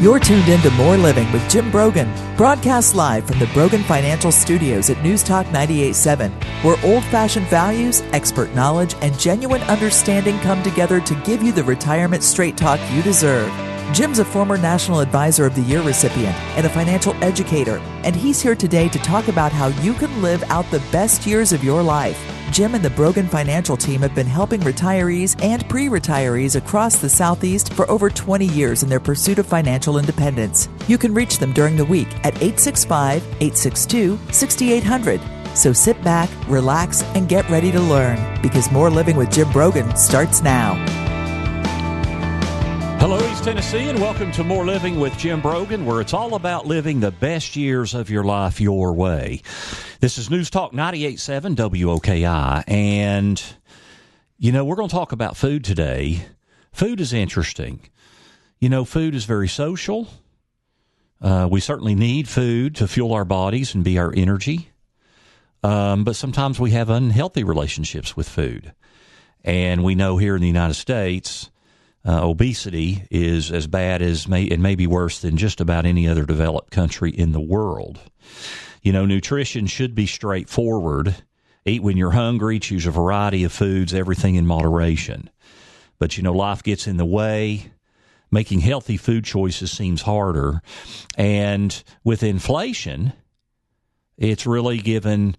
You're tuned in to More Living with Jim Brogan, broadcast live from the Brogan Financial Studios at News Talk 98.7, where old fashioned values, expert knowledge, and genuine understanding come together to give you the retirement straight talk you deserve. Jim's a former National Advisor of the Year recipient and a financial educator, and he's here today to talk about how you can live out the best years of your life. Jim and the Brogan Financial team have been helping retirees and pre retirees across the Southeast for over 20 years in their pursuit of financial independence. You can reach them during the week at 865 862 6800. So sit back, relax, and get ready to learn because More Living with Jim Brogan starts now. Hello, East Tennessee, and welcome to More Living with Jim Brogan, where it's all about living the best years of your life your way. This is News Talk 98.7 WOKI, and, you know, we're going to talk about food today. Food is interesting. You know, food is very social. Uh, we certainly need food to fuel our bodies and be our energy. Um, but sometimes we have unhealthy relationships with food. And we know here in the United States, uh, obesity is as bad as may and maybe worse than just about any other developed country in the world. You know, nutrition should be straightforward. Eat when you're hungry, choose a variety of foods, everything in moderation. But you know, life gets in the way. Making healthy food choices seems harder. And with inflation, it's really given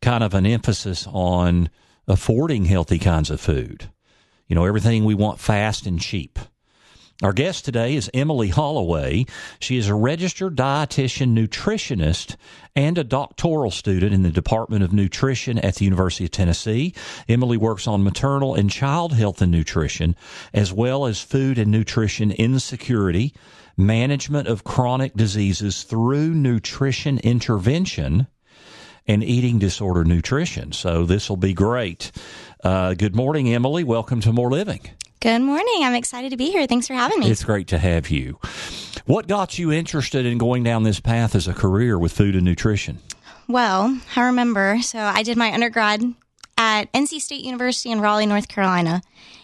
kind of an emphasis on affording healthy kinds of food. You know, everything we want fast and cheap. Our guest today is Emily Holloway. She is a registered dietitian nutritionist and a doctoral student in the Department of Nutrition at the University of Tennessee. Emily works on maternal and child health and nutrition, as well as food and nutrition insecurity, management of chronic diseases through nutrition intervention, and eating disorder nutrition. So this will be great. Uh, good morning, Emily. Welcome to More Living. Good morning. I'm excited to be here. Thanks for having me. It's great to have you. What got you interested in going down this path as a career with food and nutrition? Well, I remember. So I did my undergrad at NC State University in Raleigh, North Carolina.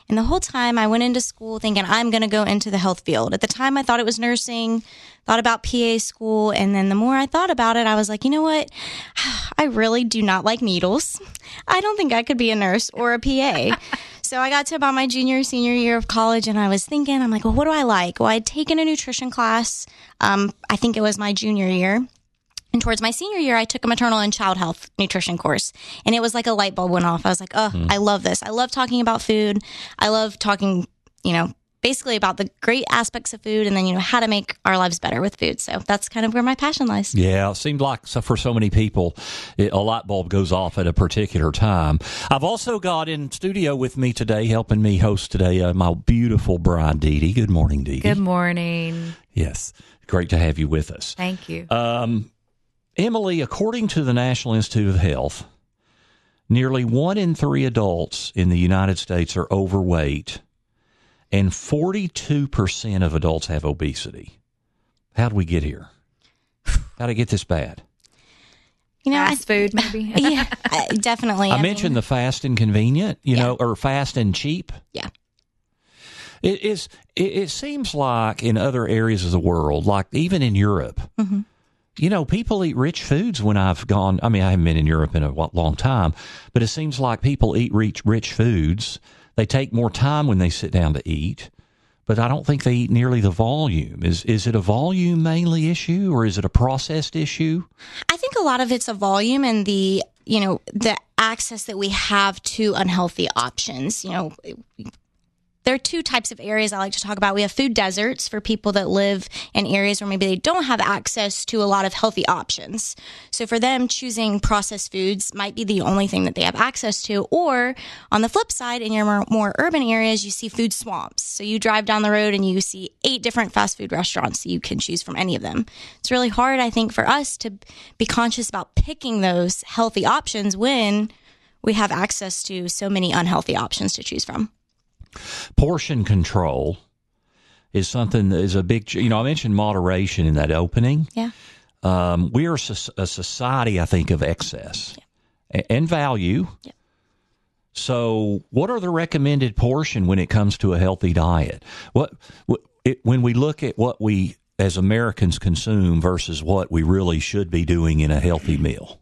And the whole time I went into school thinking I'm going to go into the health field. At the time, I thought it was nursing, thought about PA school. And then the more I thought about it, I was like, you know what? I really do not like needles. I don't think I could be a nurse or a PA. so I got to about my junior, senior year of college and I was thinking, I'm like, well, what do I like? Well, I'd taken a nutrition class. Um, I think it was my junior year. And towards my senior year, I took a maternal and child health nutrition course. And it was like a light bulb went off. I was like, oh, mm. I love this. I love talking about food. I love talking, you know, basically about the great aspects of food and then, you know, how to make our lives better with food. So that's kind of where my passion lies. Yeah, it seemed like for so many people, it, a light bulb goes off at a particular time. I've also got in studio with me today, helping me host today, uh, my beautiful bride, Dee Dee. Good morning, Dee Good morning. Yes, great to have you with us. Thank you. Um, Emily, according to the National Institute of Health, nearly one in three adults in the United States are overweight, and 42% of adults have obesity. How did we get here? How did it get this bad? You know, fast food, maybe. yeah, definitely. I, I mentioned mean, the fast and convenient, you yeah. know, or fast and cheap. Yeah. It is. It, it, seems like in other areas of the world, like even in Europe, mm-hmm you know, people eat rich foods when I've gone. I mean, I haven't been in Europe in a long time, but it seems like people eat rich, rich foods. They take more time when they sit down to eat, but I don't think they eat nearly the volume. Is is it a volume mainly issue or is it a processed issue? I think a lot of it's a volume and the you know the access that we have to unhealthy options. You know, there are two types of areas I like to talk about. We have food deserts for people that live in areas where maybe they don't have access to a lot of healthy options. So for them, choosing processed foods might be the only thing that they have access to. Or on the flip side, in your more, more urban areas, you see food swamps. So you drive down the road and you see eight different fast food restaurants. So you can choose from any of them. It's really hard, I think, for us to be conscious about picking those healthy options when we have access to so many unhealthy options to choose from. Portion control is something that is a big, you know, I mentioned moderation in that opening. Yeah. Um, we are a society, I think, of excess yeah. and value. Yeah. So, what are the recommended portion when it comes to a healthy diet? What, what it, when we look at what we as Americans consume versus what we really should be doing in a healthy meal?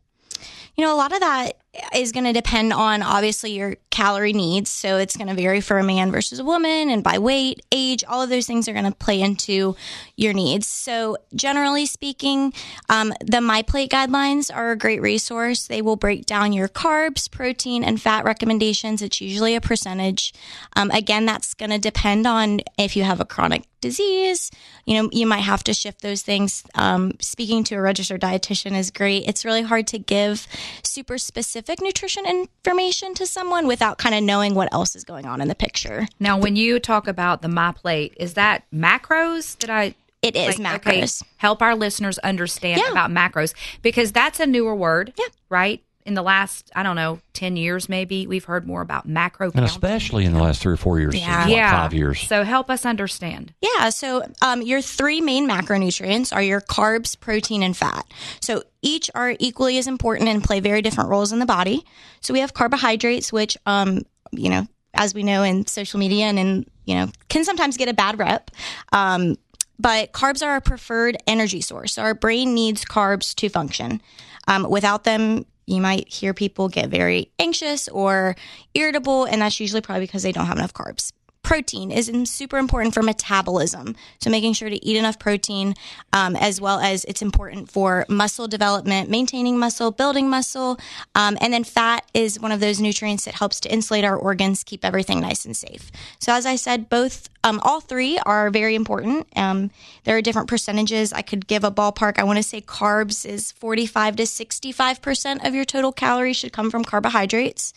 You know, a lot of that is going to depend on obviously your calorie needs. So it's going to vary for a man versus a woman and by weight, age, all of those things are going to play into your needs. So generally speaking, um, the My Plate guidelines are a great resource. They will break down your carbs, protein, and fat recommendations. It's usually a percentage. Um, again, that's going to depend on if you have a chronic disease. You know, you might have to shift those things. Um, speaking to a registered dietitian is great. It's really hard to give super specific nutrition information to someone without kind of knowing what else is going on in the picture. Now, when you talk about the My Plate, is that macros that I? It is like, okay, macros. help our listeners understand Yeah. about macros because that's a newer word. Yeah. Right. In the last, I don't know, ten years maybe, we've heard more about macro. And especially in the last three or four years, Yeah. like yeah, five years. So help us understand. Yeah, so um, your three main macronutrients are your carbs, protein, and fat. So each are equally as important and play very different roles in the body. So we have carbohydrates, which, um, you know, as we know in social media and in, you know, can sometimes get a bad rep. Um, but carbs are our preferred energy source. So our brain needs carbs to function. Um, without them, you might hear people get very anxious or irritable, and that's usually probably because they don't have enough carbs. Protein is super important for metabolism. So, making sure to eat enough protein, um, as well as it's important for muscle development, maintaining muscle, building muscle. Um, and then, fat is one of those nutrients that helps to insulate our organs, keep everything nice and safe. So, as I said, both, um, all three are very important. Um, there are different percentages. I could give a ballpark. I want to say carbs is 45 to 65% of your total calories should come from carbohydrates.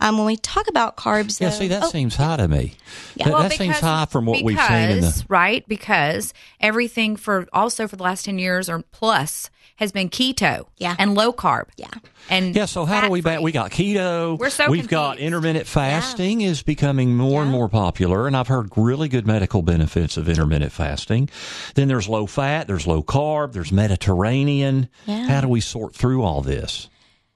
Um, when we talk about carbs, yeah, though- see, that oh, seems high to me. Yeah. That, Well, that seems because- high from what we've seen in because, the. right because everything for also for the last 10 years or plus has been keto Yeah. and low carb Yeah. and Yeah, so how do we back? We got keto. We're so We've got intermittent fasting is becoming more and more popular, and I've heard really good medical benefits of intermittent fasting. Then there's low fat, there's low carb, there's Mediterranean. Yeah. How do we sort through all this?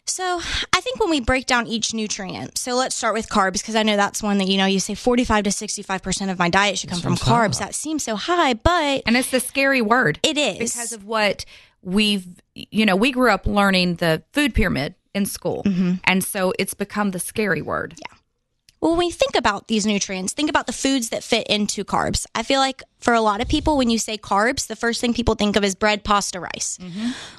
So I think when we break down each nutrient, so let's start with carbs because I know that's one that you know you say 45 to 65 percent of my diet should come from carbs. That seems so high, but and it's the scary word. It is. Because of what we've you know we grew up learning the food pyramid in school. Mm-hmm. and so it's become the scary word. Well, when we think about these nutrients, think about the foods that fit into carbs. I feel like for a lot of people, when you say carbs, the first thing people think of is bread, pasta, rice.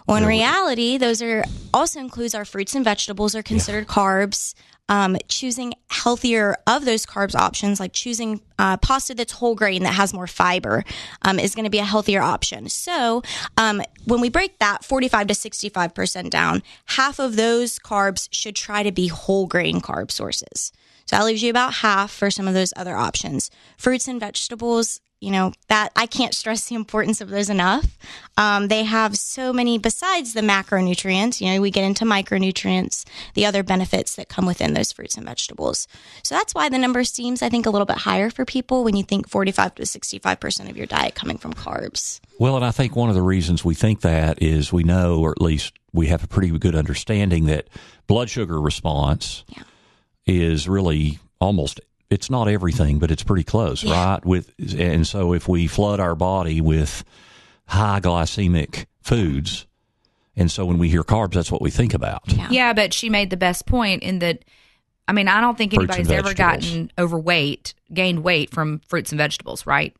Well, in reality, those are also includes our fruits and vegetables are considered carbs. Um, choosing healthier of those carbs options, like choosing uh, pasta that's whole grain that has more fiber, um, is going to be a healthier option. So, um, when we break that 45 to 65% down, half of those carbs should try to be whole grain carb sources. So that leaves you about half for some of those other options. Fruits and vegetables, you know, that I can't stress the importance of those enough. Um, they have so many, besides the macronutrients, you know, we get into micronutrients, the other benefits that come within those fruits and vegetables. So that's why the number seems, I think, a little bit higher for people when you think 45 to 65% of your diet coming from carbs. Well, and I think one of the reasons we think that is we know, or at least we have a pretty good understanding that blood sugar response Yeah. Is really almost it's not everything, but it's pretty close, Yeah. right? With and so if we flood our body with high glycemic foods, and so when we hear carbs, that's what we think about. Yeah. yeah but she made the best point in that i mean i don't think Fruits anybody's ever gotten overweight gained weight from fruits and vegetables right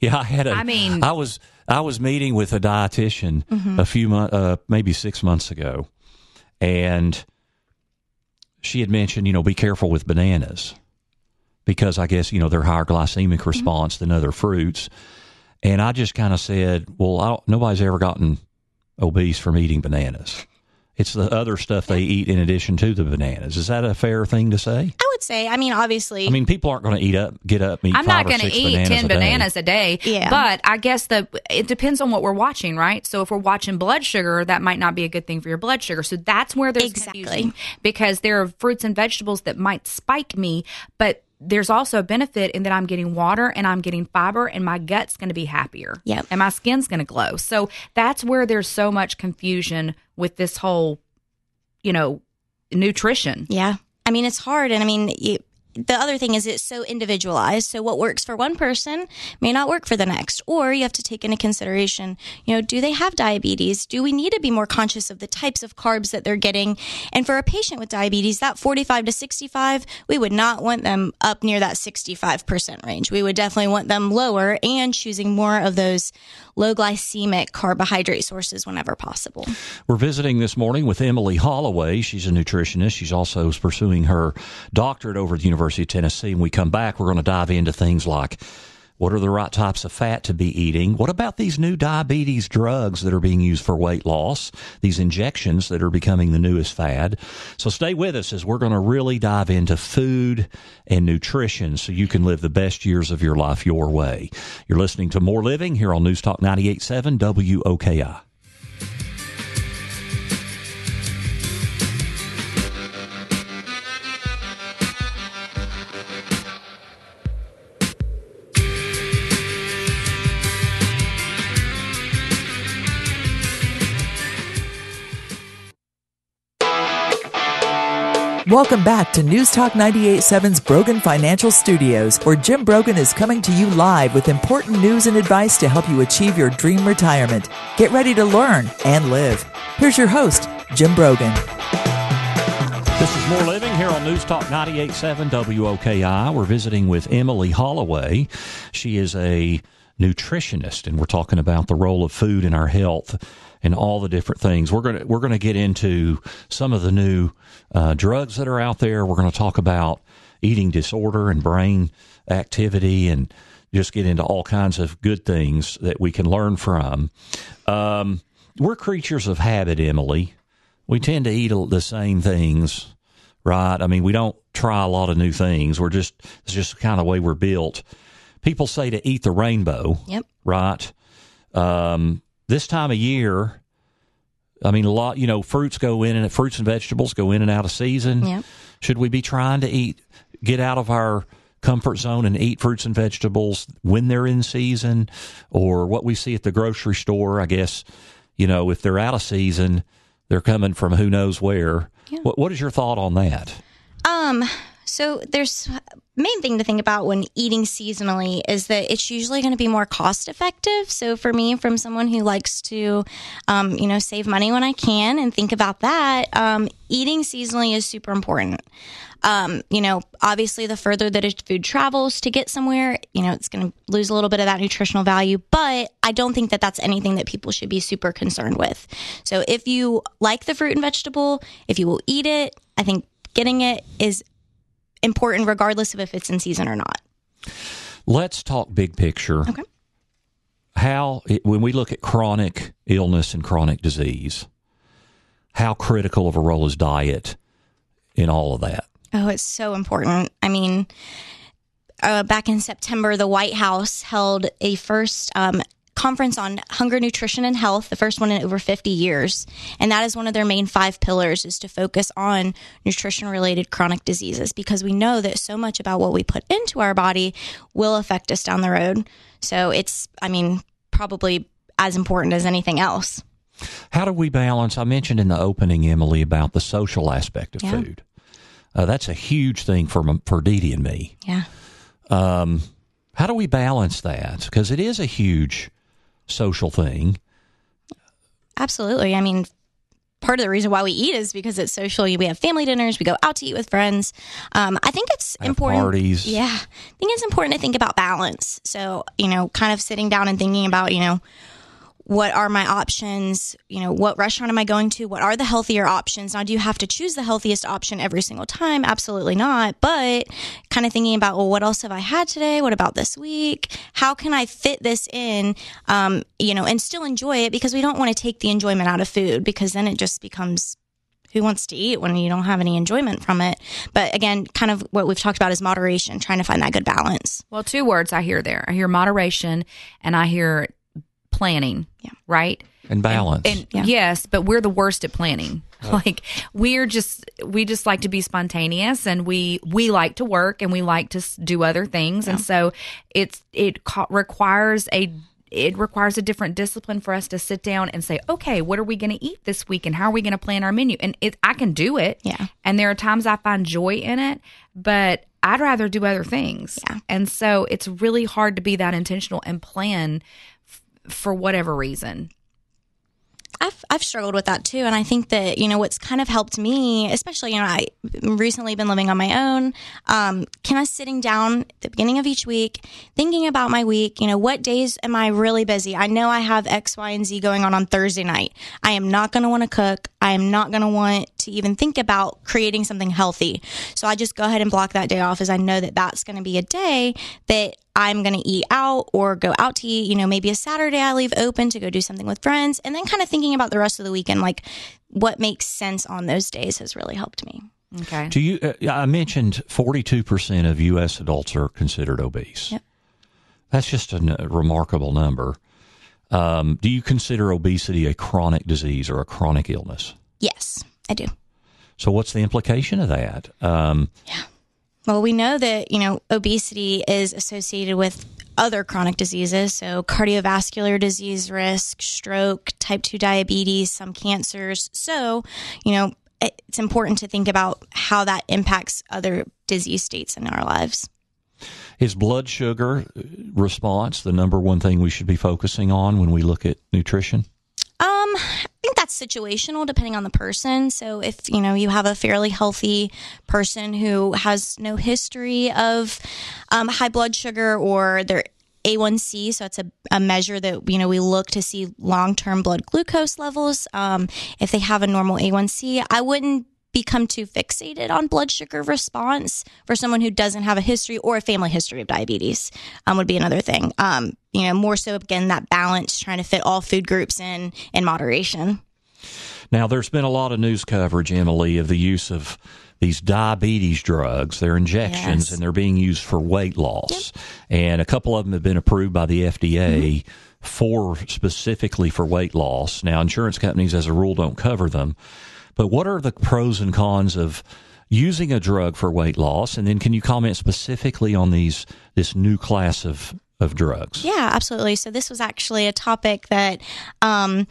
Yeah, I had a. I mean- I was I was meeting with a dietitian a few months, uh, maybe six months ago, and she had mentioned, you know, be careful with bananas because I guess you know they're higher glycemic mm-hmm. response than other fruits, and I just kind of said, well, I don't, nobody's ever gotten obese from eating bananas. It's the other stuff they eat in addition to the bananas. Is that a fair thing to say? I would say, I mean, obviously, I mean, people aren't going to eat up, get up, eat I'm five not or going to six eat bananas 10 a day. bananas a day. Yeah. But I guess the it depends on what we're watching, right? So if we're watching blood sugar, that might not be a good thing for your blood sugar. So that's where there's Exactly. confusion because there are fruits and vegetables that might spike me, but there's also a benefit in that I'm getting water and I'm getting fiber and my gut's going to be happier. Yep. And my skin's going to glow. So that's where there's so much confusion with this whole, you know, nutrition. Yeah. I mean, it's hard. And I mean, the other thing is it's so individualized. So what works for one person may not work for the next. Or you have to take into consideration, you know, do they have diabetes? Do we need to be more conscious of the types of carbs that they're getting? And for a patient with diabetes, that 45 to 65, we would not want them up near that 65% range. We would definitely want them lower and choosing more of those low glycemic carbohydrate sources whenever possible. We're visiting this morning with Emily Holloway. She's a nutritionist. She's also pursuing her doctorate over at the University of Tennessee. When we come back, we're going to dive into things like what are the right types of fat to be eating? What about these new diabetes drugs that are being used for weight loss? These injections that are becoming the newest fad. So stay with us as we're going to really dive into food and nutrition so you can live the best years of your life your way. You're listening to More Living here on News Talk 987 WOKI. Welcome back to News Talk 987's Brogan Financial Studios, where Jim Brogan is coming to you live with important news and advice to help you achieve your dream retirement. Get ready to learn and live. Here's your host, Jim Brogan. This is More Living here on News Talk 987 WOKI. We're visiting with Emily Holloway. She is a nutritionist, and we're talking about the role of food in our health and all the different things. We're gonna we're gonna get into some of the new uh, drugs that are out there. We're gonna talk about eating disorder and brain activity, and just get into all kinds of good things that we can learn from. Um, we're creatures of habit, Emily. We tend to eat the same things, right? I mean, we don't try a lot of new things. We're just it's just kind of way we're built. People say to eat the rainbow, Yep. right? Um, this time of year, I mean, a lot, you know, fruits go in and fruits and vegetables go in and out of season. Yep. Should we be trying to eat, get out of our comfort zone and eat fruits and vegetables when they're in season or what we see at the grocery store? I guess, you know, if they're out of season, they're coming from who knows where. What, what is your thought on that? Um, so there's main thing to think about when eating seasonally is that it's usually going to be more cost effective. So for me, from someone who likes to, um, you know, save money when I can and think about that, um, eating seasonally is super important. Um, you know, obviously, the further that a food travels to get somewhere, you know, it's going to lose a little bit of that nutritional value. But I don't think that that's anything that people should be super concerned with. So if you like the fruit and vegetable, if you will eat it, I think getting it is important regardless of if it's in season or not. Let's talk big picture. Okay. How, it, when we look at chronic illness and chronic disease, how critical of a role is diet in all of that? Oh, it's so important. I mean, uh, back in September, the White House held a first um, conference on hunger, nutrition, and health, the first one in over 50 years. And that is one of their main five pillars is to focus on nutrition related chronic diseases because we know that so much about what we put into our body will affect us down the road. So it's, I mean, probably as important as anything else. How do we balance? I mentioned in the opening, Emily, about the social aspect of Yeah. food. Uh, that's a huge thing for for Dee Dee and me. Yeah. Um, how do we balance that? Because it is a huge social thing. Absolutely. I mean, part of the reason why we eat is because it's social. We have family dinners, we go out to eat with friends. Um, I think it's Have important. parties. Yeah. I think it's important to think about balance. So, you know, kind of sitting down and thinking about, you know, what are my options? You know, what restaurant am I going to? What are the healthier options? Now, do you have to choose the healthiest option every single time? Absolutely not. But kind of thinking about, well, what else have I had today? What about this week? How can I fit this in, um, you know, and still enjoy it? Because we don't want to take the enjoyment out of food because then it just becomes who wants to eat when you don't have any enjoyment from it. But again, kind of what we've talked about is moderation, trying to find that good balance. Well, two words I hear there. I hear moderation and I hear planning. Yeah. Right? And balance. And Yeah. yes, but we're the worst at planning. Oh. Like we're just we just like to be spontaneous and we we like to work and we like to do other things and so it's it co- requires a it requires a different discipline for us to sit down and say, okay, what are we going to eat this week and how are we going to plan our menu? And it, I can do it. Yeah. And there are times I find joy in it, but I'd rather do other things. Yeah. And so it's really hard to be that intentional and plan f- for whatever reason. I've I've struggled with that too, and I think that you know what's kind of helped me, especially you know I recently been living on my own. Um, kind of sitting down at the beginning of each week, thinking about my week. You know, what days am I really busy? I know I have X, Y, and Z going on on Thursday night. I am not going to want to cook. I am not going to want to even think about creating something healthy. So I just go ahead and block that day off, as I know that that's going to be a day that I'm going to eat out or go out to eat. You know, maybe a Saturday I leave open to go do something with friends. And then kind of thinking about the rest of the weekend, like what makes sense on those days has really helped me. Okay. Do you? Uh, I mentioned forty-two percent of U.S. adults are considered obese. Yep. That's just a n- remarkable number. Um, do you consider obesity a chronic disease or a chronic illness? Yes, I do. So, what's the implication of that? Um, Well, we know that, you know, obesity is associated with other chronic diseases. So, cardiovascular disease risk, stroke, type 2 diabetes, some cancers. So, you know, it's important to think about how that impacts other disease states in our lives. Is blood sugar response the number one thing we should be focusing on when we look at nutrition? Um, I think that's situational depending on the person. So if, you know, you have a fairly healthy person who has no history of um, high blood sugar or their A1C, so it's a, a measure that, you know, we look to see long term blood glucose levels. Um, if they have a normal A1C, I wouldn't become too fixated on blood sugar response for someone who doesn't have a history or a family history of diabetes um, would be another thing. Um, you know, more so again that balance, trying to fit all food groups in in moderation. Now, there's been a lot of news coverage, Emily, of the use of these diabetes drugs. They're injections Yes. and they're being used for weight loss. And a couple of them have been approved by the FDA for specifically for weight loss. Now, insurance companies, as a rule, don't cover them. But what are the pros and cons of using a drug for weight loss? And then can you comment specifically on these this new class of of drugs? Yeah, absolutely. So this was actually a topic that, um,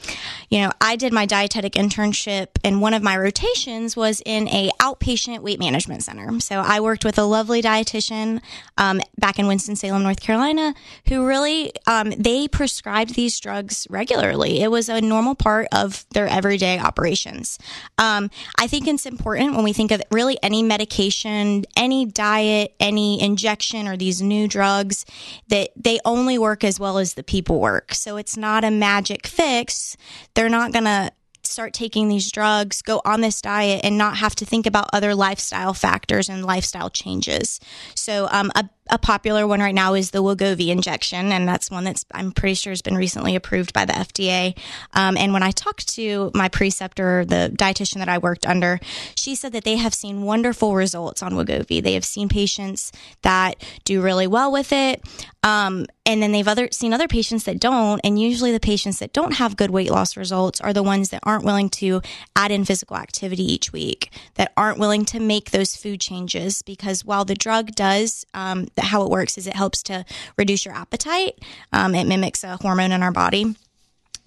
you know, I did my dietetic internship, and one of my rotations was in a outpatient weight management center. So I worked with a lovely dietitian um, back in Winston Salem, North Carolina, who really um, they prescribed these drugs regularly. It was a normal part of their everyday operations. Um, I think it's important when we think of really any medication, any diet, any injection, or these new drugs that they only work as well as the people work. So it's not a magic fix. They're not going to start taking these drugs, go on this diet, and not have to think about other lifestyle factors and lifestyle changes. So, um, a, a popular one right now is the Wegovy injection, and that's one that's I'm pretty sure has been recently approved by the FDA. Um, and when I talked to my preceptor, the dietitian that I worked under, she said that they have seen wonderful results on Wegovy. They have seen patients that do really well with it. Um, and then they've other seen other patients that don't, and usually the patients that don't have good weight loss results are the ones that aren't willing to add in physical activity each week, that aren't willing to make those food changes. Because while the drug does, um, how it works is it helps to reduce your appetite. Um, it mimics a hormone in our body.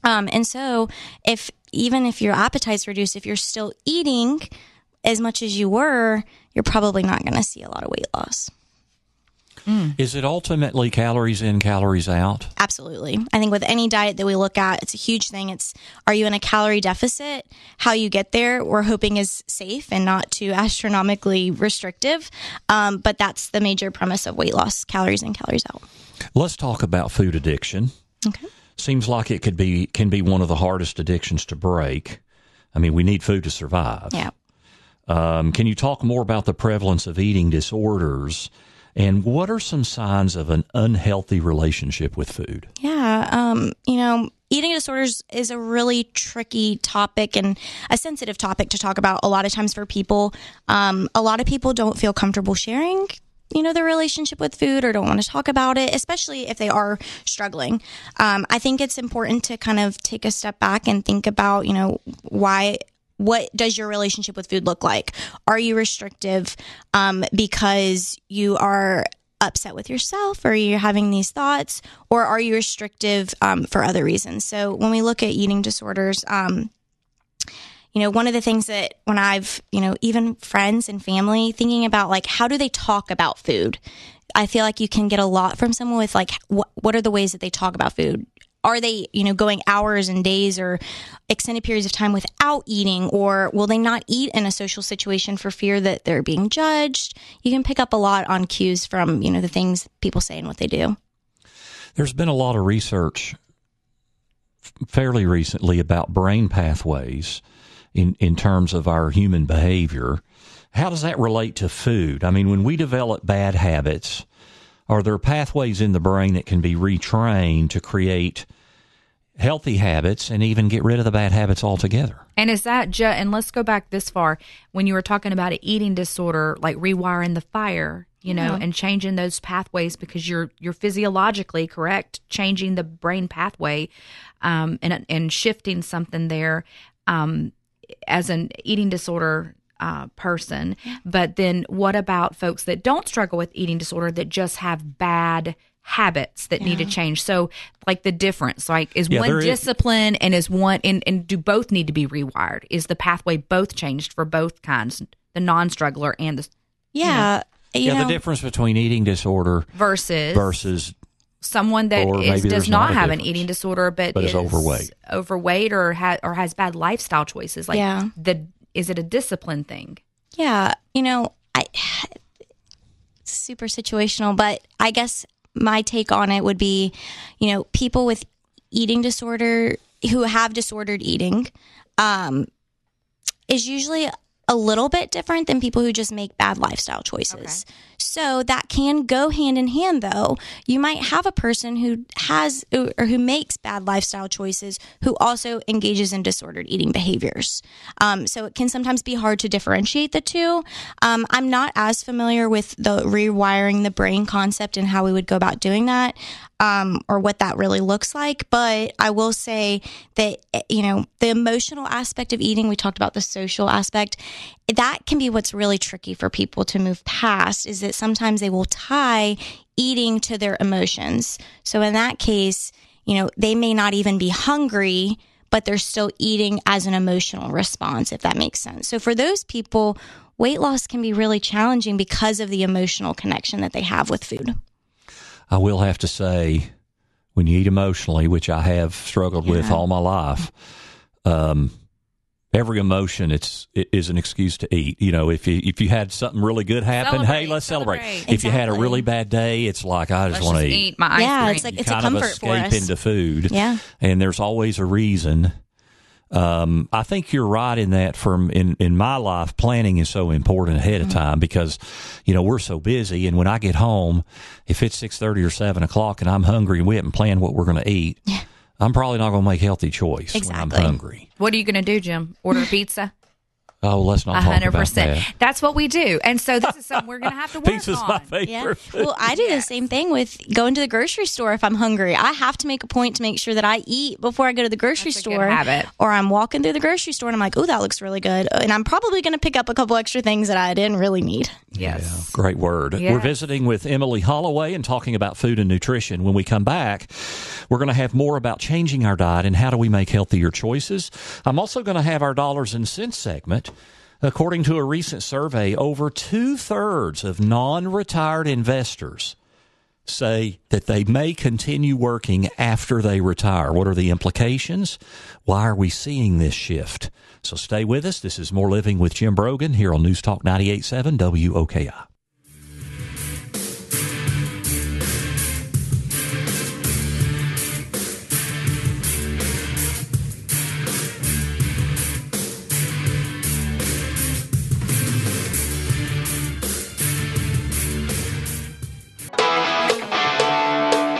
Um, and so, if even if your appetite's reduced, if you're still eating as much as you were, you're probably not going to see a lot of weight loss. Is it ultimately calories in, calories out? Absolutely. I think with any diet that we look at, it's a huge thing. It's are you in a calorie deficit? How you get there, we're hoping is safe and not too astronomically restrictive. Um, but that's the major premise of weight loss calories in, calories out. Let's talk about food addiction. Okay. Seems like it could be can be one of the hardest addictions to break. I mean, we need food to survive. Yeah. Um, can you talk more about the prevalence of eating disorders and what are some signs of an unhealthy relationship with food? Yeah. Um, you know, eating disorders is a really tricky topic and a sensitive topic to talk about a lot of times for people. Um, a lot of people don't feel comfortable sharing you know their relationship with food or don't want to talk about it especially if they are struggling um, i think it's important to kind of take a step back and think about you know why what does your relationship with food look like are you restrictive um, because you are upset with yourself? Or you're you having these thoughts? Or are you restrictive um, for other reasons? So when we look at eating disorders, um, you know, one of the things that when I've, you know, even friends and family thinking about like, how do they talk about food? I feel like you can get a lot from someone with like, what are the ways that they talk about food? Are they, you know, going hours and days or extended periods of time without eating? Or will they not eat in a social situation for fear that they're being judged? You can pick up a lot on cues from, you know, the things people say and what they do. There's been a lot of research fairly recently about brain pathways in, in terms of our human behavior. How does that relate to food? I mean, when we develop bad habits, are there pathways in the brain that can be retrained to create healthy habits and even get rid of the bad habits altogether? And is that just, and let's go back this far when you were talking about an eating disorder, like rewiring the fire, you know, and changing those pathways because you're you're physiologically correct, changing the brain pathway, um, and and shifting something there. Um, as an eating disorder uh, person. But then what about folks that don't struggle with eating disorder that just have bad habits that need to change? So like the difference, like is Yeah, one there is- discipline and is one and, and do both need to be rewired? Is the pathway both changed for both kinds, the non-struggler and the Yeah. You yeah, know, the difference between eating disorder versus versus someone that Or is, maybe does not not have an eating disorder but, but is overweight. overweight or ha- or has bad lifestyle choices like Yeah. the is it a discipline thing? Yeah, you know, I super situational, but I guess my take on it would be, you know, people with eating disorder who have disordered eating um is usually a little bit different than people who just make bad lifestyle choices. So that can go hand in hand though. You might have a person who has or who makes bad lifestyle choices who also engages in disordered eating behaviors. Um, so it can sometimes be hard to differentiate the two. Um, I'm not as familiar with the rewiring the brain concept and how we would go about doing that. Um, or what that really looks like. But I will say that, eh, you know, the emotional aspect of eating, we talked about the social aspect, that can be what's really tricky for people to move past is that sometimes they will tie eating to their emotions. So in that case, you know, they may not even be hungry, but they're still eating as an emotional response, if that makes sense. So for those people, weight loss can be really challenging because of the emotional connection that they have with food. I will have to say, when you eat emotionally, which I have struggled with all my life, um, every emotion it's it is an excuse to eat. You know, if you if you had something really good happen, hey, let's celebrate. celebrate. If you had a really bad day, it's like I just want to eat. eat my ice Yeah, cream it's like- You it's a comfort of for us. into food. Yeah. and there's always a reason. Um, I think you're right in that. From in in my life, planning is so important ahead Mm-hmm. of time because you know we're so busy. And when I get home, if it's six thirty or seven o'clock and I'm hungry and we haven't planned what we're going to eat, I'm probably not going to make a healthy choice when I'm hungry. what are you going to do jim? Order pizza Oh, let's not A talk hundred about percent. that. That's what we do, and so this is something we're going to have to work Pizza's on. my favorite. Yeah. Well, I do the same thing with going to the grocery store if I'm hungry. I have to make a point to make sure that I eat before I go to the grocery That's a good store. habit. Or I'm walking through the grocery store and I'm like, oh, that looks really good. And I'm probably going to pick up a couple extra things that I didn't really need. Yes. Great word. Yeah. We're visiting with Emily Holloway and talking about food and nutrition. When we come back, we're going to have more about changing our diet and how do we make healthier choices. I'm also going to have our dollars and cents segment. According to a recent survey, over two thirds of non retired investors say that they may continue working after they retire. What are the implications? Why are we seeing this shift? So stay with us. This is More Living with Jim Brogan here on News Talk 98.7 WOKI.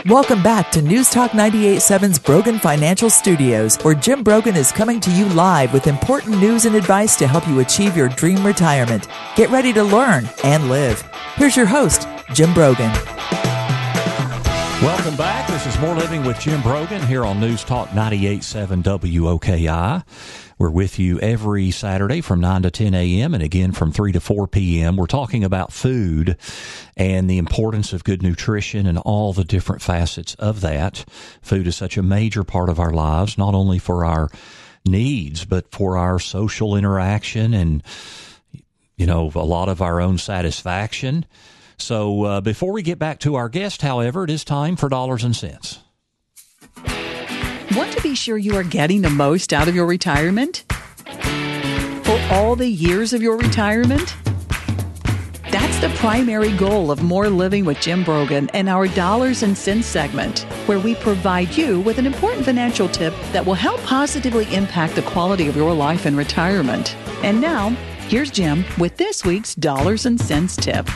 Welcome back to News Talk 98.7's Brogan Financial Studios, where Jim Brogan is coming to you live with important news and advice to help you achieve your dream retirement. Get ready to learn and live. Here's your host, Jim Brogan. Welcome back. This is More Living with Jim Brogan here on News Talk 98.7 WOKI. We're with you every Saturday from 9 to 10 a.m. and again from 3 to 4 p.m. We're talking about food and the importance of good nutrition and all the different facets of that. Food is such a major part of our lives, not only for our needs, but for our social interaction and, you know, a lot of our own satisfaction. So uh, before we get back to our guest, however, it is time for dollars and cents. Want to be sure you are getting the most out of your retirement? For all the years of your retirement? That's the primary goal of More Living with Jim Brogan and our Dollars and Cents segment, where we provide you with an important financial tip that will help positively impact the quality of your life in retirement. And now, here's Jim with this week's Dollars and Cents tip.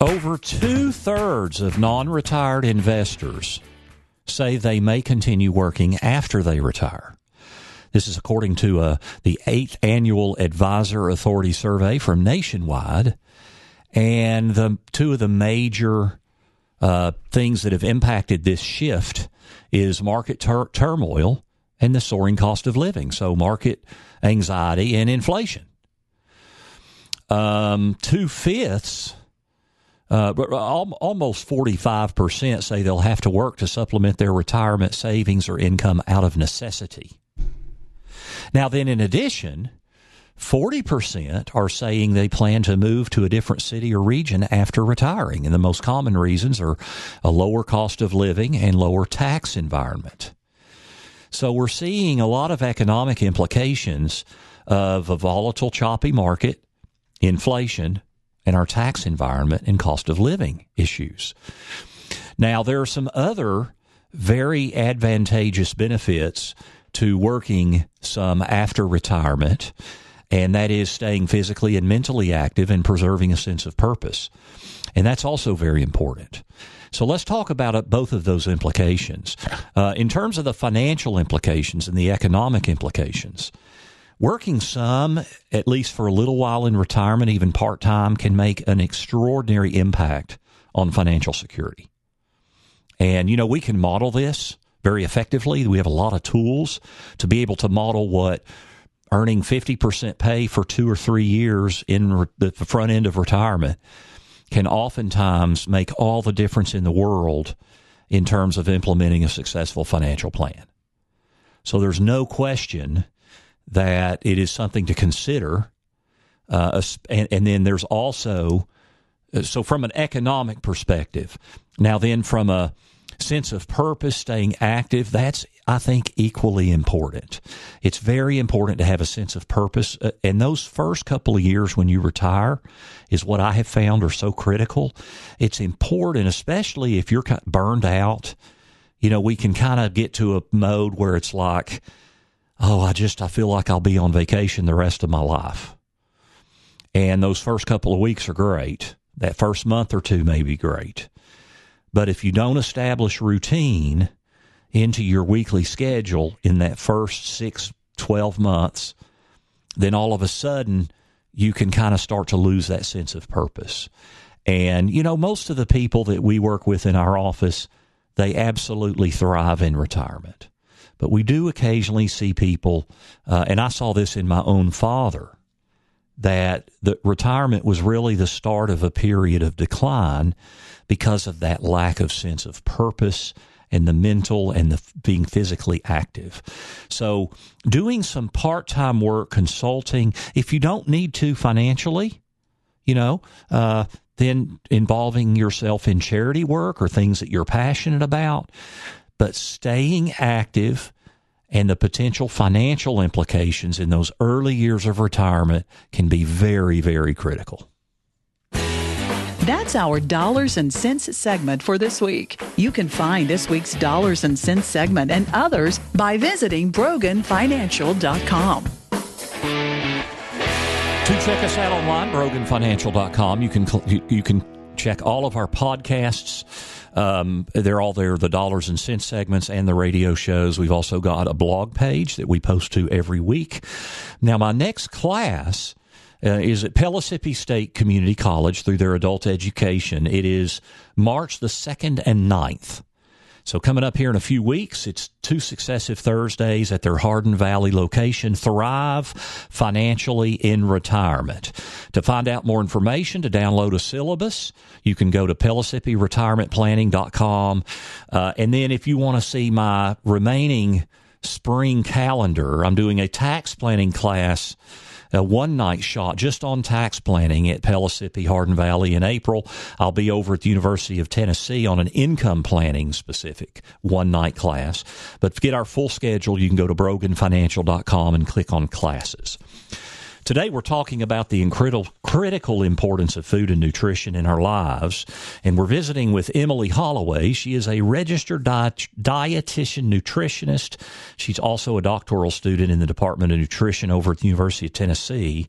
Over two thirds of non retired investors say they may continue working after they retire. This is according to uh, the eighth annual Advisor Authority survey from Nationwide. And the two of the major uh, things that have impacted this shift is market tur- turmoil and the soaring cost of living. So, market anxiety and inflation. Um, Two fifths uh, but almost 45% say they'll have to work to supplement their retirement savings or income out of necessity. Now, then, in addition, 40% are saying they plan to move to a different city or region after retiring. And the most common reasons are a lower cost of living and lower tax environment. So we're seeing a lot of economic implications of a volatile, choppy market, inflation, and our tax environment and cost of living issues. Now, there are some other very advantageous benefits to working some after retirement, and that is staying physically and mentally active and preserving a sense of purpose. And that's also very important. So let's talk about both of those implications. Uh, in terms of the financial implications and the economic implications, Working some, at least for a little while in retirement, even part time, can make an extraordinary impact on financial security. And, you know, we can model this very effectively. We have a lot of tools to be able to model what earning 50% pay for two or three years in the front end of retirement can oftentimes make all the difference in the world in terms of implementing a successful financial plan. So there's no question that it is something to consider. Uh, and, and then there's also, uh, so from an economic perspective, now then from a sense of purpose, staying active, that's, I think, equally important. It's very important to have a sense of purpose. Uh, and those first couple of years when you retire is what I have found are so critical. It's important, especially if you're burned out. You know, we can kind of get to a mode where it's like, oh, I just, I feel like I'll be on vacation the rest of my life. And those first couple of weeks are great. That first month or two may be great. But if you don't establish routine into your weekly schedule in that first six, 12 months, then all of a sudden you can kind of start to lose that sense of purpose. And, you know, most of the people that we work with in our office, they absolutely thrive in retirement. But we do occasionally see people, uh, and I saw this in my own father, that the retirement was really the start of a period of decline because of that lack of sense of purpose and the mental and the being physically active. So doing some part-time work consulting, if you don't need to financially, you know, uh, then involving yourself in charity work or things that you're passionate about, but staying active and the potential financial implications in those early years of retirement can be very, very critical. That's our Dollars and Cents segment for this week. You can find this week's Dollars and Cents segment and others by visiting BroganFinancial.com. To check us out online, BroganFinancial.com, you can you, you can check all of our podcasts um, they're all there, the dollars and cents segments and the radio shows. We've also got a blog page that we post to every week. Now, my next class uh, is at Pellissippi State Community College through their adult education. It is March the 2nd and 9th. So coming up here in a few weeks, it's two successive Thursdays at their Hardin Valley location, Thrive Financially in Retirement. To find out more information, to download a syllabus, you can go to PellissippiRetirementPlanning.com. Uh, and then if you want to see my remaining spring calendar, I'm doing a tax planning class a one night shot just on tax planning at Pellissippi, Hardin Valley in April. I'll be over at the University of Tennessee on an income planning specific one night class. But to get our full schedule, you can go to broganfinancial.com and click on classes. Today, we're talking about the incredible, critical importance of food and nutrition in our lives. And we're visiting with Emily Holloway. She is a registered diet- dietitian nutritionist. She's also a doctoral student in the Department of Nutrition over at the University of Tennessee.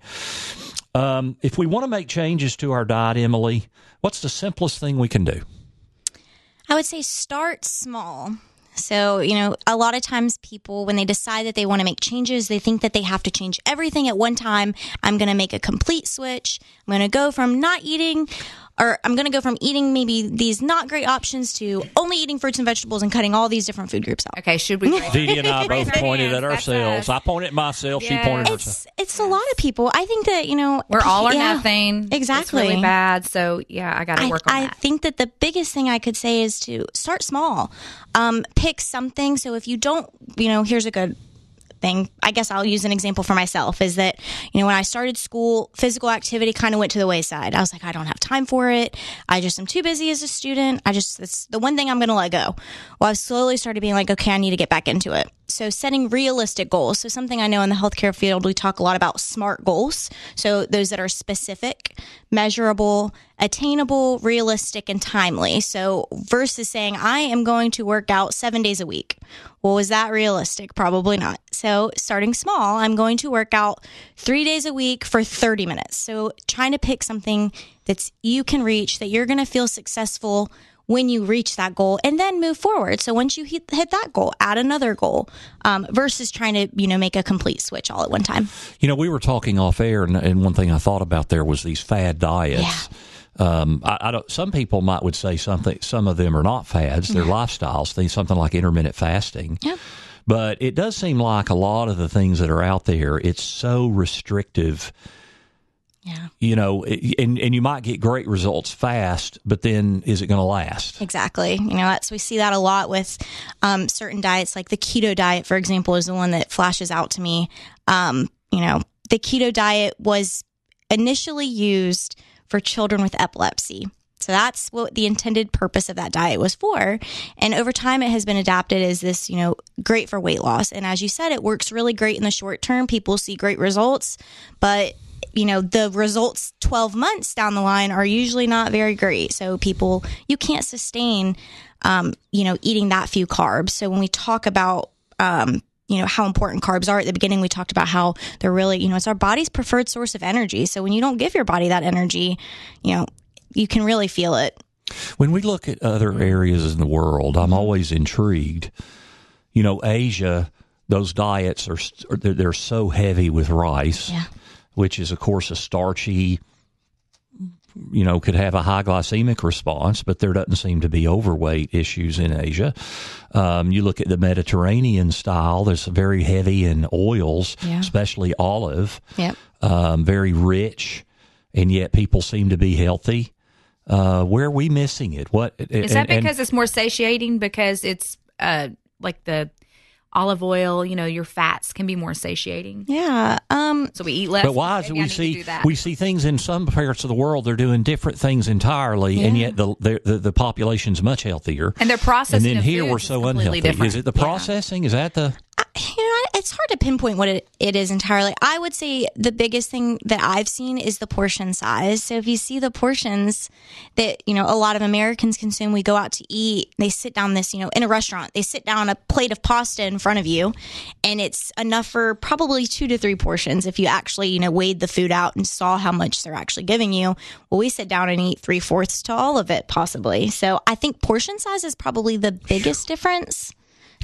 Um, if we want to make changes to our diet, Emily, what's the simplest thing we can do? I would say start small. So, you know, a lot of times people, when they decide that they want to make changes, they think that they have to change everything at one time. I'm going to make a complete switch. I'm going to go from not eating or I'm going to go from eating maybe these not great options to only eating fruits and vegetables and cutting all these different food groups out. Okay, should we? Dee Dee and I both pointed at ourselves. I pointed at myself. She pointed at It's herself. it's a lot of people. I think that you know We're all or yeah, nothing. It's Exactly. really bad. So yeah, I got to I, work on I that. think that the biggest thing I could say is to start small. Um, pick something. So if you don't, you know, here's a good thing. I guess I'll use an example for myself is that, you know, when I started school, physical activity kind of went to the wayside. I was like, I don't have time for it. I just am too busy as a student. I just, it's the one thing I'm going to let go. Well, I've slowly started being like, okay, I need to get back into it. So setting realistic goals. So something I know in the healthcare field, we talk a lot about SMART goals. So those that are specific, measurable, attainable, realistic, and timely. So versus saying, I am going to work out seven days a week. Well, is that realistic? Probably not. So starting small, I'm going to work out three days a week for 30 minutes. So trying to pick something that's you can reach, that you're going to feel successful when you reach that goal and then move forward. So once you hit, hit that goal, add another goal um, versus trying to, you know, make a complete switch all at one time. You know, we were talking off air, and, and one thing I thought about there was these fad diets. Um, I, I don't. Some people might would say something. Some of them are not fads; they're lifestyles. Things something like intermittent fasting. Yeah. But it does seem like a lot of the things that are out there, it's so restrictive. Yeah. You know, and and you might get great results fast, but then is it going to last? Exactly. You know, that's we see that a lot with um, certain diets, like the keto diet, for example, is the one that flashes out to me. Um, you know, the keto diet was initially used for children with epilepsy. So that's what the intended purpose of that diet was for. And over time, it has been adapted as this, you know, great for weight loss. And as you said, it works really great in the short term. People see great results, but you know the results 12 months down the line are usually not very great. So people you can't sustain um, you know eating that few carbs. So when we talk about um, you know how important carbs are at the beginning we talked about how they're really you know it's our body's preferred source of energy. So when you don't give your body that energy you know you can really feel it. When we look at other areas in the world, I'm always intrigued. You know, Asia, those diets are they're, they're so heavy with rice, Yeah. Which is of course a starchy. You know, could have a high glycemic response, but there doesn't seem to be overweight issues in Asia. Um, you look at the Mediterranean style; there's very heavy in oils, Yeah. especially olive. yep Um, very rich, and yet people seem to be healthy. Uh, where are we missing it? What Is that because it's more satiating? Because it's uh like the olive oil, you know, your fats can be more satiating. yeah um So we eat less. But why is it we see we see things in some parts of the world they're doing different things entirely, and yet the, the the the population's much healthier. and their processing. and then here we're so unhealthy. Different. Is it the Yeah. processing? Is that the you know, it's hard to pinpoint what it, it is entirely. I would say the biggest thing that I've seen is the portion size. So if you see the portions that, you know, a lot of Americans consume, we go out to eat, they sit down this, you know, in a restaurant, they sit down a plate of pasta in front of you and it's enough for probably two to three portions if you actually, you know, weighed the food out and saw how much they're actually giving you. Well, we sit down and eat three fourths to all of it possibly. So I think portion size is probably the biggest difference.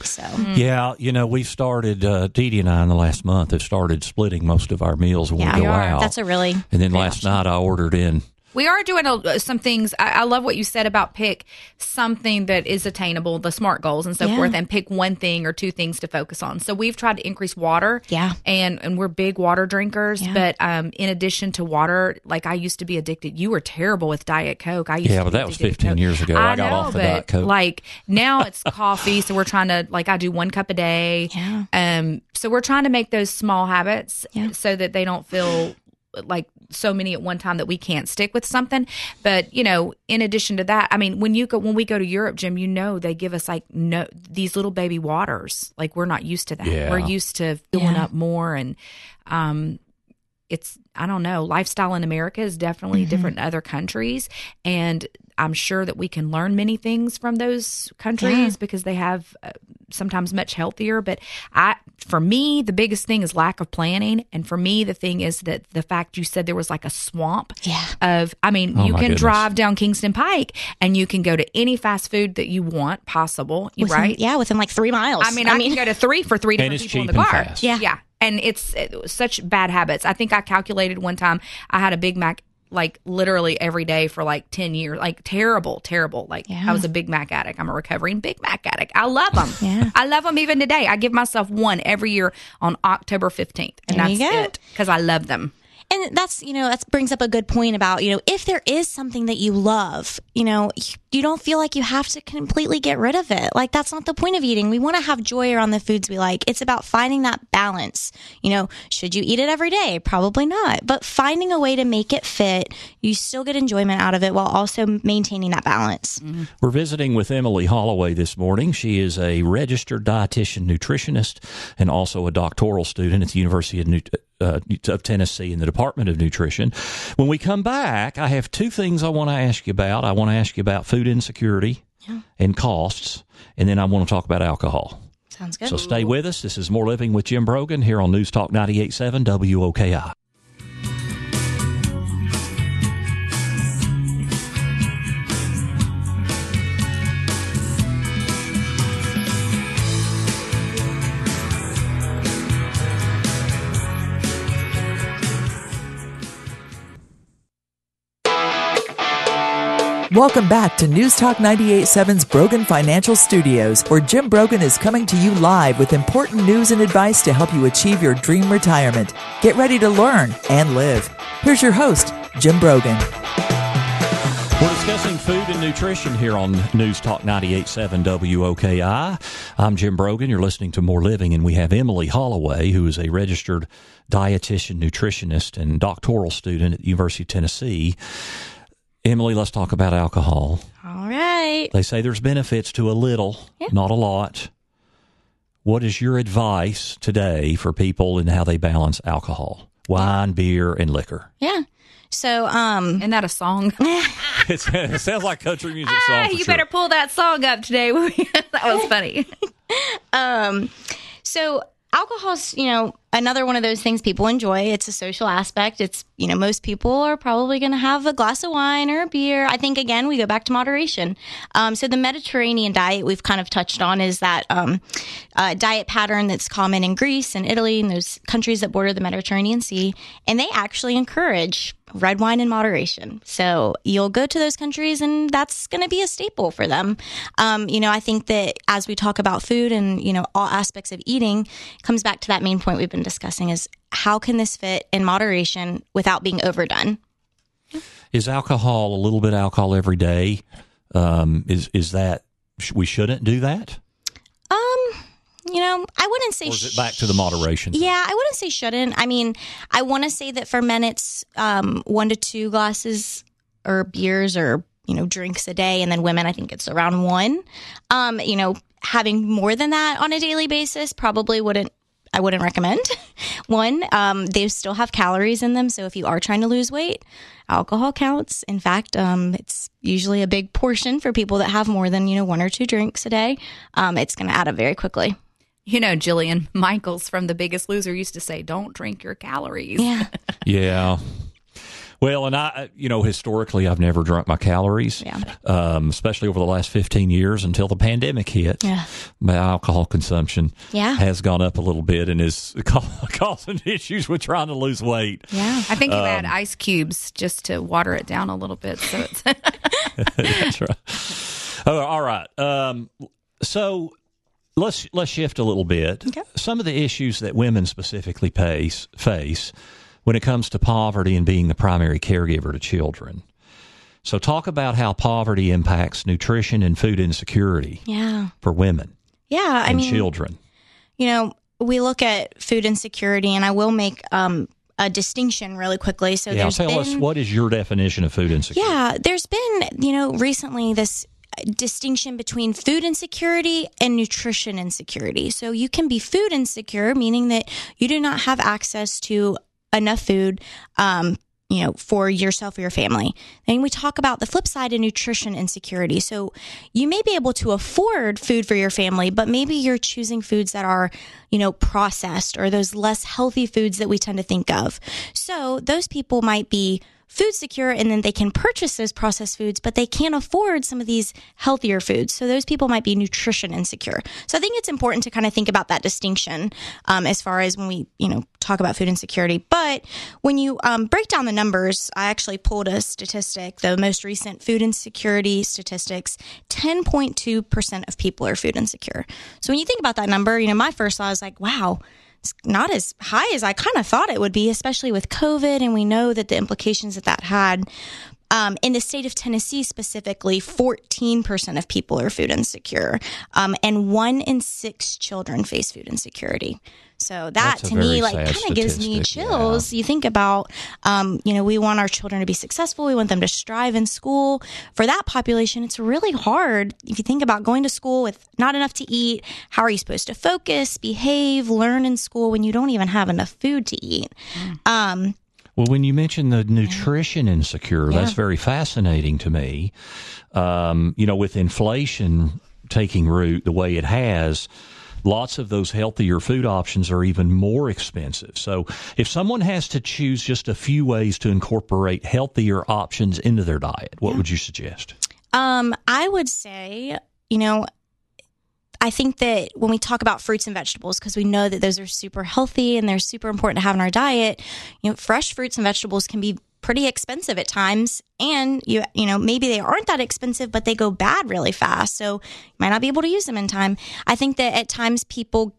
So Yeah, you know, we've started, uh, Dee Dee and I in the last month have started splitting most of our meals when yeah, we go out. that's a really and then last option. night I ordered in We are doing a, some things. I, I love what you said about pick something that is attainable, the SMART goals and so Yeah. forth, and pick one thing or two things to focus on. So we've tried to increase water. Yeah. And and we're big water drinkers. Yeah. But um, in addition to water, like I used to be addicted. You were terrible with Diet Coke. I used Yeah, to but that was 15 Coke. years ago. I got know, off the but, Diet Coke. Like now it's coffee, so we're trying to like I do one cup a day. Yeah. Um. So we're trying to make those small habits Yeah. so that they don't feel like so many at one time that we can't stick with something. But you know, in addition to that, I mean, when you go when we go to Europe, Jim, you know they give us like no these little baby waters. Like we're not used to that. Yeah. We're used to filling Yeah. up more and um it's I don't know, lifestyle in America is definitely Mm-hmm. different in other countries and I'm sure that we can learn many things from those countries because they have uh, sometimes much healthier. But I, for me, the biggest thing is lack of planning, and for me, the thing is that the fact you said there was like a swamp. Yeah. Of, I mean, Oh, you can goodness. drive down Kingston Pike and you can go to any fast food that you want possible. Within- right? Yeah, within like three miles. I mean, I, can go to three for three And different it's people in the cheap and car. fast. Yeah. yeah, and it's uh, such bad habits. I think I calculated one time I had a Big Mac like literally every day for like 10 years like terrible terrible. Like Yeah. i was a big mac addict. I'm a recovering big mac addict. I love them Yeah. i love them even today. I give myself one every year on october 15th and There that's it because i love them and that's you know that brings up a good point about you know if there is something that you love you know you don't feel like you have to completely get rid of it. Like that's not the point of eating. We want to have joy around the foods we like. It's about finding that balance. You know should you eat it every day? Probably not. But finding a way to make it fit you still get enjoyment out of it while also maintaining that balance. Mm-hmm. We're visiting with Emily Holloway this morning. She is a registered dietitian nutritionist and also a doctoral student at the University of, New- uh, of Tennessee in the Department of Nutrition. When we come back, I have two things I want to ask you about. I want to ask you about food insecurity and costs, and then I want to talk about alcohol. sounds good So stay with us. This is More Living with Jim Brogan here on News Talk 98.7 WOKI. Welcome back to News Talk 98.7's Brogan Financial Studios, where Jim Brogan is coming to you live with important news and advice to help you achieve your dream retirement. Get ready to learn and live. Here's your host, Jim Brogan. We're discussing food and nutrition here on News Talk 98.7 WOKI. I'm Jim Brogan. You're listening to More Living, and we have Emily Holloway, who is a registered dietitian, nutritionist, and doctoral student at the University of Tennessee. Emily, let's talk about alcohol. all right They say there's benefits to a little, not a lot. What is your advice today for people and how they balance alcohol? Wine, beer, and liquor. yeah so um isn't that a song it sounds like country music song. Ah, for you sure. better pull that song up today that was funny Um, so alcohol's, you know, another one of those things people enjoy. It's a social aspect. It's, you know, most people are probably going to have a glass of wine or a beer. I think again, we go back to moderation. Um, so the Mediterranean diet we've kind of touched on is that, um, uh, diet pattern that's common in Greece and Italy and those countries that border the Mediterranean Sea. And they actually encourage red wine in moderation. So you'll go to those countries and that's going to be a staple for them. Um, you know, I think that as we talk about food and, you know, all aspects of eating comes back to that main point we've been discussing is how can this fit in moderation without being overdone? is alcohol a little bit alcohol every day? Um, is is that we shouldn't do that, you know, I wouldn't say or is it back to the moderation? Yeah, I wouldn't say shouldn't. I mean, I want to say that for men, it's um, one to two glasses or beers or you know drinks a day, and then women, I think it's around one. Um, you know, having more than that on a daily basis probably wouldn't. I wouldn't recommend. One, um, they still have calories in them, so if you are trying to lose weight, alcohol counts. In fact, um, it's usually a big portion for people that have more than you know one or two drinks a day. Um, it's going to add up very quickly. you know jillian michaels from the biggest loser used to say don't drink your calories Yeah. Yeah. Well, and I, you know, historically, I've never drunk my calories, Yeah. um, especially over the last 15 years until the pandemic hit. Yeah. My alcohol consumption Yeah. has gone up a little bit and is ca- causing issues with trying to lose weight. Yeah. I think you add Um, ice cubes just to water it down a little bit. So it's That's right. Oh, all right. Um, so let's let's shift a little bit. Okay. Some of the issues that women specifically face face when it comes to poverty and being the primary caregiver to children. So talk about how poverty impacts nutrition and food insecurity Yeah. for women Yeah. I and mean, children. you know, we look at food insecurity, and I will make um, a distinction really quickly. So Yeah, there's tell been, us what is your definition of food insecurity? Yeah, there's been, you know, recently this distinction between food insecurity and nutrition insecurity. So you can be food insecure, meaning that you do not have access to enough food. Um, you know, for yourself or your family. Then we talk about the flip side of nutrition insecurity. So you may be able to afford food for your family, but maybe you're choosing foods that are, you know, processed or those less healthy foods that we tend to think of. So those people might be food secure and then they can purchase those processed foods, but they can't afford some of these healthier foods. So those people might be nutrition insecure. So I think it's important to kind of think about that distinction um, as far as when we, you know, talk about food insecurity. But when you um, break down the numbers, I actually pulled a statistic, the most recent food insecurity statistics 10.2% of people are food insecure. So when you think about that number, you know, my first thought is like, wow, not as high as I kind of thought it would be, especially with COVID. And we know that the implications that that had. Um, in the state of Tennessee specifically, 14% of people are food insecure, um, and one in six children face food insecurity. So that to me, like, kind of gives me statistic, yeah. chills. You think about, um, you know, we want our children to be successful. We want them to strive in school. For that population, it's really hard. If you think about going to school with not enough to eat, how are you supposed to focus, behave, learn in school when you don't even have enough food to eat? Um, Well, when you mention the nutrition insecure, that's very fascinating to me. Um, you know, with inflation taking root the way it has, lots of those healthier food options are even more expensive. So, if someone has to choose just a few ways to incorporate healthier options into their diet, what would you suggest? Um, I would say, you know, I think that when we talk about fruits and vegetables, because we know that those are super healthy and they're super important to have in our diet, you know, fresh fruits and vegetables can be pretty expensive at times. And you, you know, maybe they aren't that expensive, but they go bad really fast. So you might not be able to use them in time. I think that at times people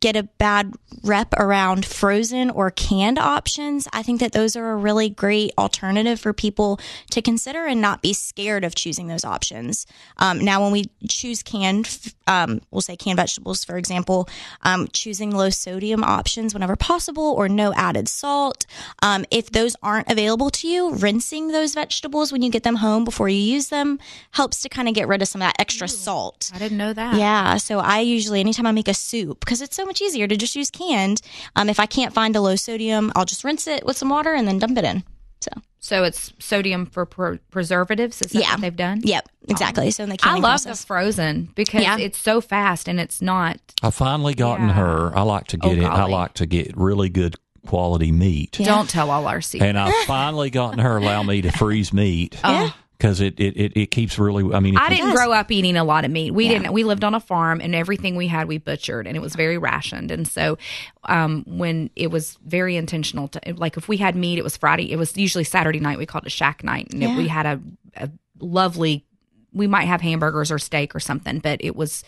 get a bad rep around frozen or canned options. I think that those are a really great alternative for people to consider and not be scared of choosing those options. Um, now, when we choose canned, um, we'll say canned vegetables, for example, um, choosing low sodium options whenever possible or no added salt. Um, if those aren't available to you, rinsing those vegetables when you get them home before you use them helps to kind of get rid of some of that extra salt. I didn't know that. Yeah, so I usually anytime I make a soup because it's so much easier to just use canned. Um, if I can't find a low sodium, I'll just rinse it with some water and then dump it in. So So it's sodium for pre- preservatives. Is that Yeah. what they've done? yep, exactly. So in the I love process. the frozen because Yeah. it's so fast and it's not. I finally gotten Yeah. her. I like to get Oh, it. I like to get really good quality meat. Don't tell all our secrets. And I've finally gotten her allow me to freeze meat. Yeah. because it, it, it, it keeps really. I mean, I didn't grow up eating a lot of meat. We Yeah. didn't. We lived on a farm, and everything we had we butchered, and it was very rationed. And so, um, when it was very intentional to like, if we had meat, it was Friday. It was usually Saturday night. We called it shack night, and it- Yeah. we had a, a lovely. We might have hamburgers or steak or something, but it was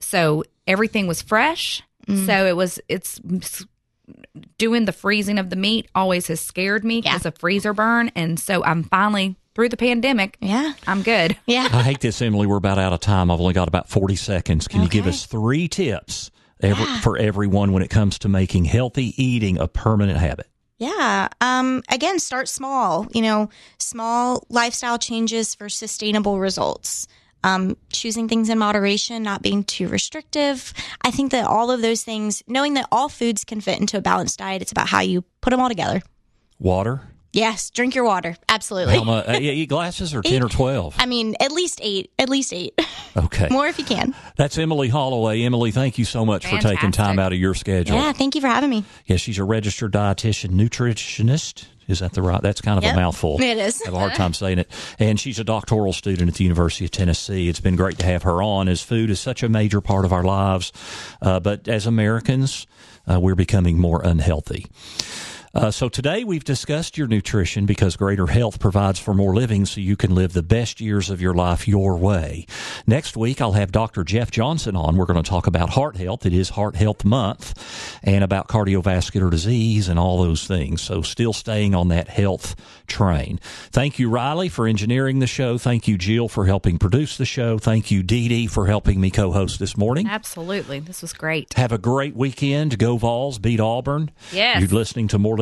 so everything was fresh. Mm. So it was. It's doing the freezing of the meat always has scared me because of freezer burn, and so I'm finally through the pandemic. Yeah, I'm good. yeah. I hate this, Emily. We're about out of time. I've only got about 40 seconds. Can you give us three tips every, for everyone when it comes to making healthy eating a permanent habit? Yeah. Um, again, start small, you know, small lifestyle changes for sustainable results. Um, choosing things in moderation, not being too restrictive. I think that all of those things, knowing that all foods can fit into a balanced diet, it's about how you put them all together. Water? Yes, drink your water. Absolutely. How much? eat glasses or 10 or 12? I mean, at least eight. At least eight. Okay. More if you can. That's Emily Holloway. Emily, thank you so much for taking time out of your schedule. Yeah, thank you for having me. Yeah, she's a registered dietitian, nutritionist. Is that the right? That's kind of Yep. a mouthful. It is. I have a hard time saying it. And she's a doctoral student at the University of Tennessee. It's been great to have her on, as food is such a major part of our lives. Uh, but as Americans, uh, we're becoming more unhealthy. Uh, so today we've discussed your nutrition because greater health provides for more living so you can live the best years of your life your way. Next week I'll have Dr. Jeff Johnson on. We're going to talk about heart health. It is Heart Health Month and about cardiovascular disease and all those things. So still staying on that health train. Thank you, Riley, for engineering the show. Thank you, Jill, for helping produce the show. Thank you, Dee Dee, for helping me co-host this morning. Absolutely. This was great. Have a great weekend. Go Vols. Beat Auburn. Yes. You're listening to More